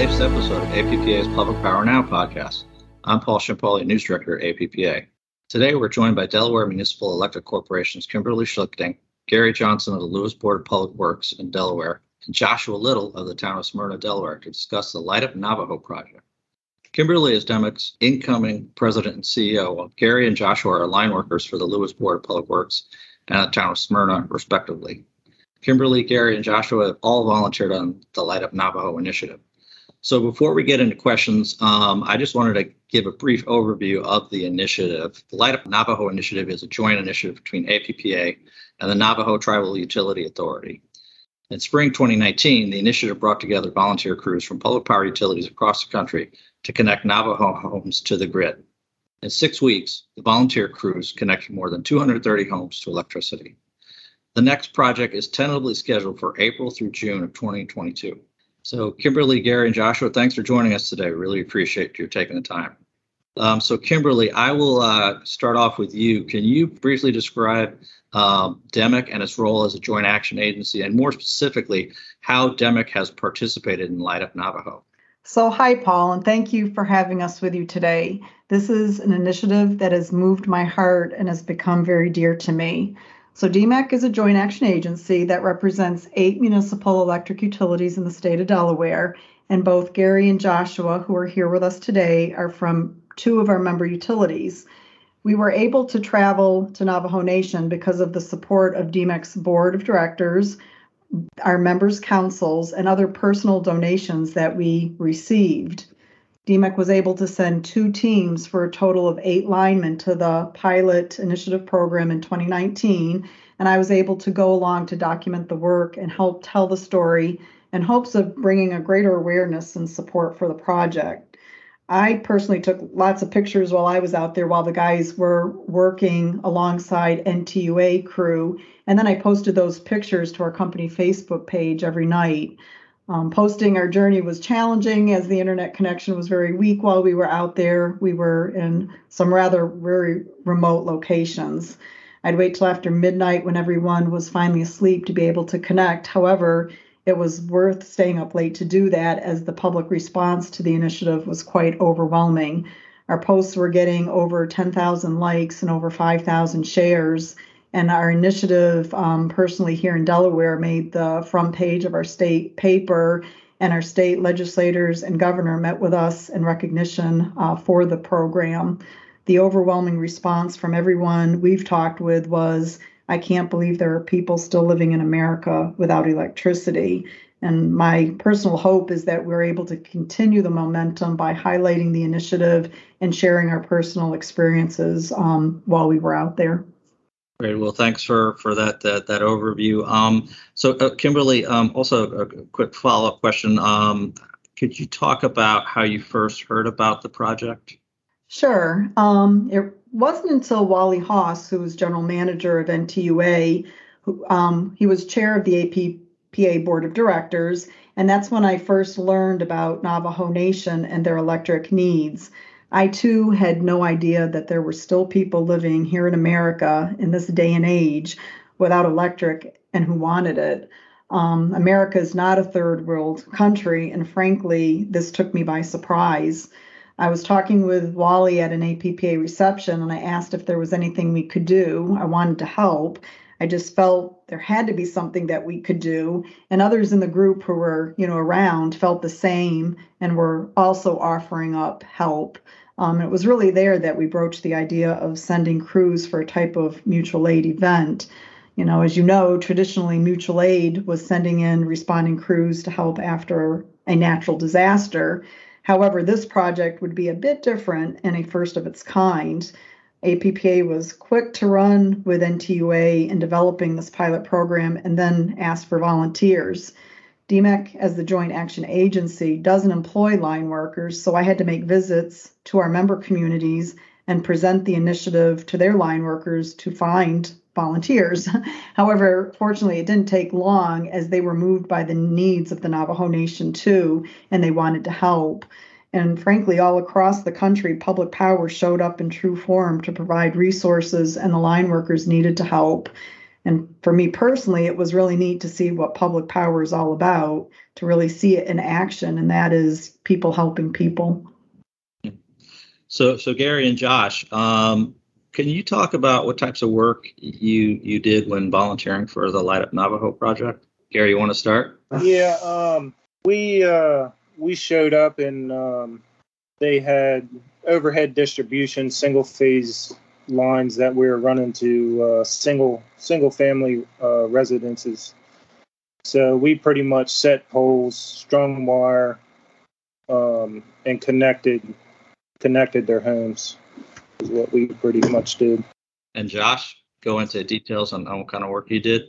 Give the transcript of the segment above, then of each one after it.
latest episode of APPA's Public Power Now podcast. I'm Paul Ciampoli, News Director at APPA. Today we're joined by Delaware Municipal Electric Corporation's Kimberly Schlichting, Gary Johnson of the Lewes Board of Public Works in Delaware, and Joshua Little of the town of Smyrna, Delaware, to discuss the Light Up Navajo project. Kimberly is DEMEC's incoming president and CEO, while Gary and Joshua are line workers for the Lewes Board of Public Works and the town of Smyrna, respectively. Kimberly, Gary, and Joshua have all volunteered on the Light Up Navajo initiative. So before we get into questions, um, I just wanted to give a brief overview of the initiative. The Light Up Navajo initiative is a joint initiative between APPA and the Navajo Tribal Utility Authority. In spring 2019, the initiative brought together volunteer crews from public power utilities across the country to connect Navajo homes to the grid. In six weeks, the volunteer crews connected more than 230 homes to electricity. The next project is tentatively scheduled for April through June of 2022. So, Kimberly, Gary, and Joshua, thanks for joining us today. Really appreciate you taking the time. Um, so, Kimberly, I will uh, start off with you. Can you briefly describe um, DEMEC and its role as a joint action agency, and more specifically, how DEMEC has participated in Light Up Navajo? So, hi, Paul, and thank you for having us with you today. This is an initiative that has moved my heart and has become very dear to me. So, DEMEC is a joint action agency that represents eight municipal electric utilities in the state of Delaware. And both Gary and Joshua, who are here with us today, are from two of our member utilities. We were able to travel to Navajo Nation because of the support of DEMEC's board of directors, our members' councils, and other personal donations that we received. DEMEC was able to send two teams for a total of eight linemen to the pilot initiative program in 2019, and I was able to go along to document the work and help tell the story in hopes of bringing a greater awareness and support for the project. I personally took lots of pictures while I was out there while the guys were working alongside NTUA crew. And then I posted those pictures to our company Facebook page every night. Um, posting our journey was challenging as the internet connection was very weak while we were out there. We were in some rather very remote locations. I'd wait till after midnight when everyone was finally asleep to be able to connect. However, it was worth staying up late to do that as the public response to the initiative was quite overwhelming. Our posts were getting over 10,000 likes and over 5,000 shares. And our initiative, um, personally here in Delaware, made the front page of our state paper, and our state legislators and governor met with us in recognition uh, for the program. The overwhelming response from everyone we've talked with was I can't believe there are people still living in America without electricity. And my personal hope is that we're able to continue the momentum by highlighting the initiative and sharing our personal experiences um, while we were out there. Great. Well, thanks for for that that, that overview. Um, so, uh, Kimberly, um, also a quick follow up question. Um, could you talk about how you first heard about the project? Sure. Um, it wasn't until Wally Haas, who was general manager of NTUA, who, um, he was chair of the APPA board of directors, and that's when I first learned about Navajo Nation and their electric needs. I too had no idea that there were still people living here in America in this day and age without electric and who wanted it. Um, America is not a third world country, and frankly, this took me by surprise. I was talking with Wally at an APPA reception and I asked if there was anything we could do. I wanted to help. I just felt there had to be something that we could do. And others in the group who were, you know, around felt the same and were also offering up help. Um, it was really there that we broached the idea of sending crews for a type of mutual aid event. You know, as you know, traditionally mutual aid was sending in responding crews to help after a natural disaster. However, this project would be a bit different and a first of its kind. APPA was quick to run with NTUA in developing this pilot program and then asked for volunteers. DEMEC, as the joint action agency, doesn't employ line workers, so I had to make visits to our member communities and present the initiative to their line workers to find volunteers. However, fortunately, it didn't take long as they were moved by the needs of the Navajo Nation too, and they wanted to help. And frankly, all across the country, public power showed up in true form to provide resources, and the line workers needed to help. And for me personally, it was really neat to see what public power is all about, to really see it in action, and that is people helping people. So, so Gary and Josh, um, can you talk about what types of work you you did when volunteering for the Light Up Navajo project? Gary, you want to start? Yeah, um, we uh, we showed up and um, they had overhead distribution, single phase lines that we were running to uh, single single family uh, residences. So we pretty much set poles, strung wire, um, and connected connected their homes. Is what we pretty much did. And Josh, go into details on, on what kind of work you did.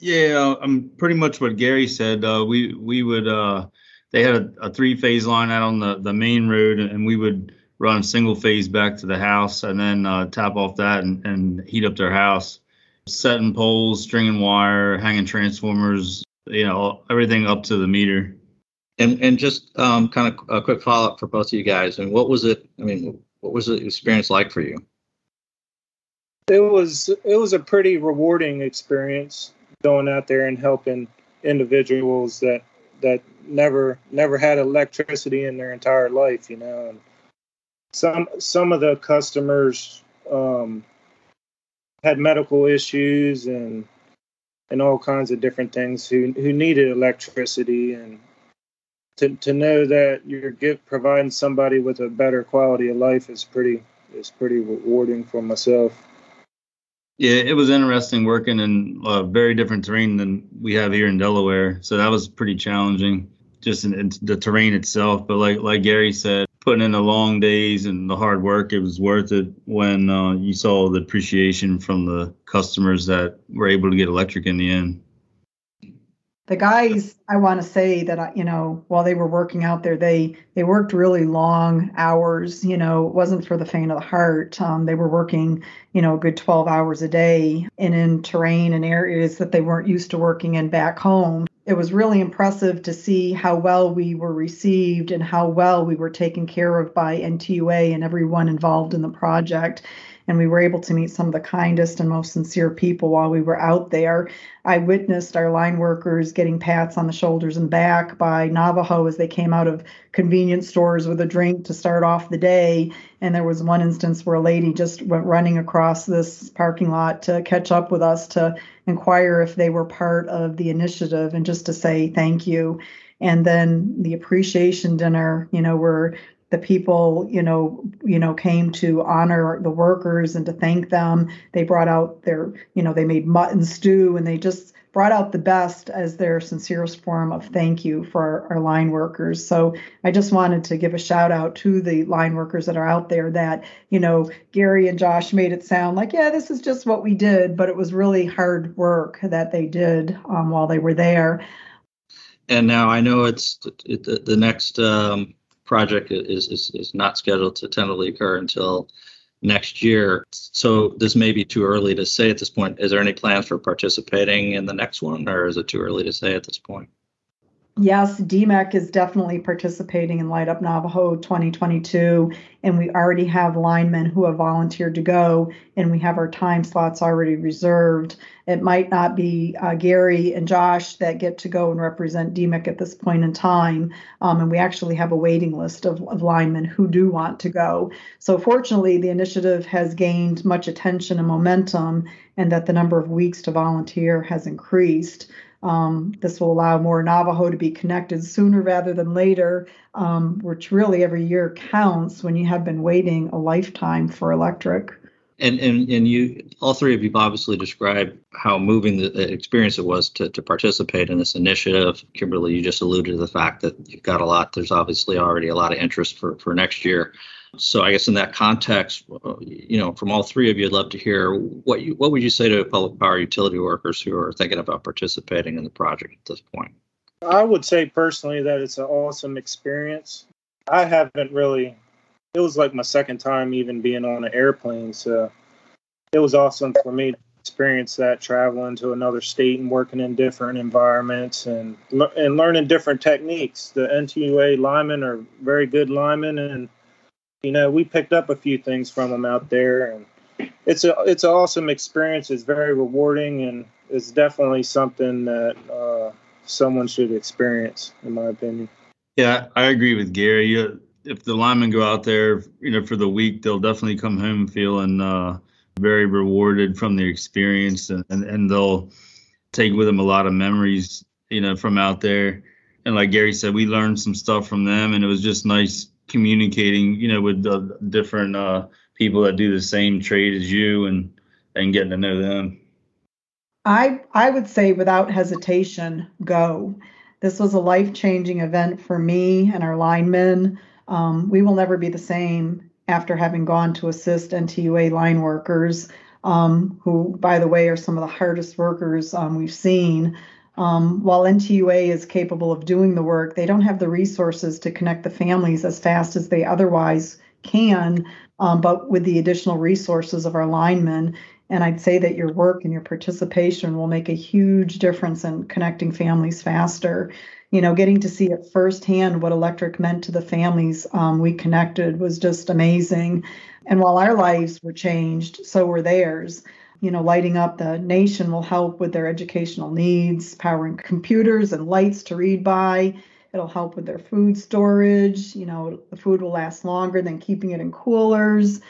Yeah, um, pretty much what Gary said. Uh, we we would uh, they had a, a three phase line out on the the main road, and we would run single phase back to the house, and then uh, tap off that and, and heat up their house, setting poles, stringing wire, hanging transformers, you know, everything up to the meter. And and just um, kind of a quick follow up for both of you guys. And what was it? I mean, what was the experience like for you? It was it was a pretty rewarding experience going out there and helping individuals that that never never had electricity in their entire life, you know. And some some of the customers um, had medical issues and and all kinds of different things who who needed electricity and to to know that you're providing somebody with a better quality of life is pretty is pretty rewarding for myself. Yeah, it was interesting working in a very different terrain than we have here in Delaware. So that was pretty challenging, just in, in the terrain itself. But like like Gary said, putting in the long days and the hard work, it was worth it when uh, you saw the appreciation from the customers that were able to get electric in the end the guys i want to say that you know while they were working out there they they worked really long hours you know it wasn't for the faint of the heart um, they were working you know a good 12 hours a day and in terrain and areas that they weren't used to working in back home it was really impressive to see how well we were received and how well we were taken care of by NTUA and everyone involved in the project and we were able to meet some of the kindest and most sincere people while we were out there. I witnessed our line workers getting pats on the shoulders and back by Navajo as they came out of convenience stores with a drink to start off the day. And there was one instance where a lady just went running across this parking lot to catch up with us to inquire if they were part of the initiative and just to say thank you and then the appreciation dinner you know where the people you know you know came to honor the workers and to thank them. They brought out their you know they made mutton stew and they just brought out the best as their sincerest form of thank you for our, our line workers. So i just wanted to give a shout out to the line workers that are out there that you know gary and josh made it sound like yeah this is just what we did but it was really hard work that they did um, while they were there. And now i know it's the, the next um project is, is, is not scheduled to tentatively occur until next year. So this may be too early to say at this point. Is there any plans for participating in the next one, or is it too early to say at this point? Yes, DEMEC is definitely participating in Light Up Navajo 2022, and we already have linemen who have volunteered to go, and we have our time slots already reserved. It might not be uh, Gary and Josh that get to go and represent DEMEC at this point in time, um, and we actually have a waiting list of, of linemen who do want to go. So, fortunately, the initiative has gained much attention and momentum, and that the number of weeks to volunteer has increased. Um, this will allow more Navajo to be connected sooner rather than later, um, which really every year counts when you have been waiting a lifetime for electric. And and and you, all three of you, obviously described how moving the experience it was to to participate in this initiative. Kimberly, you just alluded to the fact that you've got a lot. There's obviously already a lot of interest for for next year. So I guess in that context, uh, you know, from all three of you, I'd love to hear what you what would you say to public power utility workers who are thinking about participating in the project at this point? I would say personally that it's an awesome experience. I haven't really. It was like my second time even being on an airplane, so it was awesome for me to experience that traveling to another state and working in different environments and and learning different techniques. The NTUA linemen are very good linemen and you know, we picked up a few things from them out there, and it's a it's an awesome experience. It's very rewarding, and it's definitely something that uh, someone should experience, in my opinion. Yeah, I agree with Gary. If the linemen go out there, you know, for the week, they'll definitely come home feeling uh, very rewarded from the experience, and, and, and they'll take with them a lot of memories, you know, from out there. And like Gary said, we learned some stuff from them, and it was just nice communicating, you know, with the different uh, people that do the same trade as you, and and getting to know them. I I would say without hesitation, go. This was a life changing event for me and our linemen. Um, we will never be the same after having gone to assist NTUA line workers, um, who, by the way, are some of the hardest workers um, we've seen. Um, while NTUA is capable of doing the work, they don't have the resources to connect the families as fast as they otherwise can. Um, but with the additional resources of our linemen, and I'd say that your work and your participation will make a huge difference in connecting families faster. You know, getting to see it firsthand what electric meant to the families um, we connected was just amazing. And while our lives were changed, so were theirs. You know, lighting up the nation will help with their educational needs, powering computers and lights to read by. It'll help with their food storage. You know, the food will last longer than keeping it in coolers.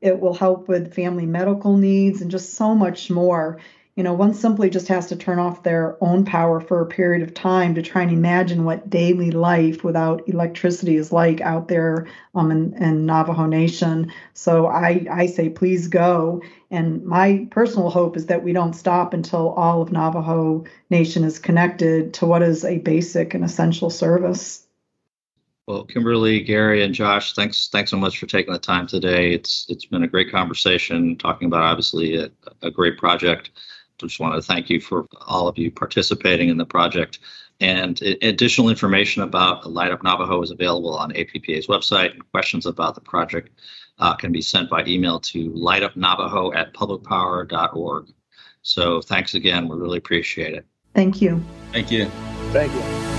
It will help with family medical needs and just so much more. You know, one simply just has to turn off their own power for a period of time to try and imagine what daily life without electricity is like out there um, in, in Navajo Nation. So I, I say, please go. And my personal hope is that we don't stop until all of Navajo Nation is connected to what is a basic and essential service. Well, Kimberly, Gary, and Josh, thanks thanks so much for taking the time today. It's it's been a great conversation talking about obviously a, a great project. Just want to thank you for all of you participating in the project. And additional information about Light Up Navajo is available on APPA's website. And questions about the project uh, can be sent by email to lightupnavajo at publicpower.org. So thanks again. We really appreciate it. Thank you. Thank you. Thank you.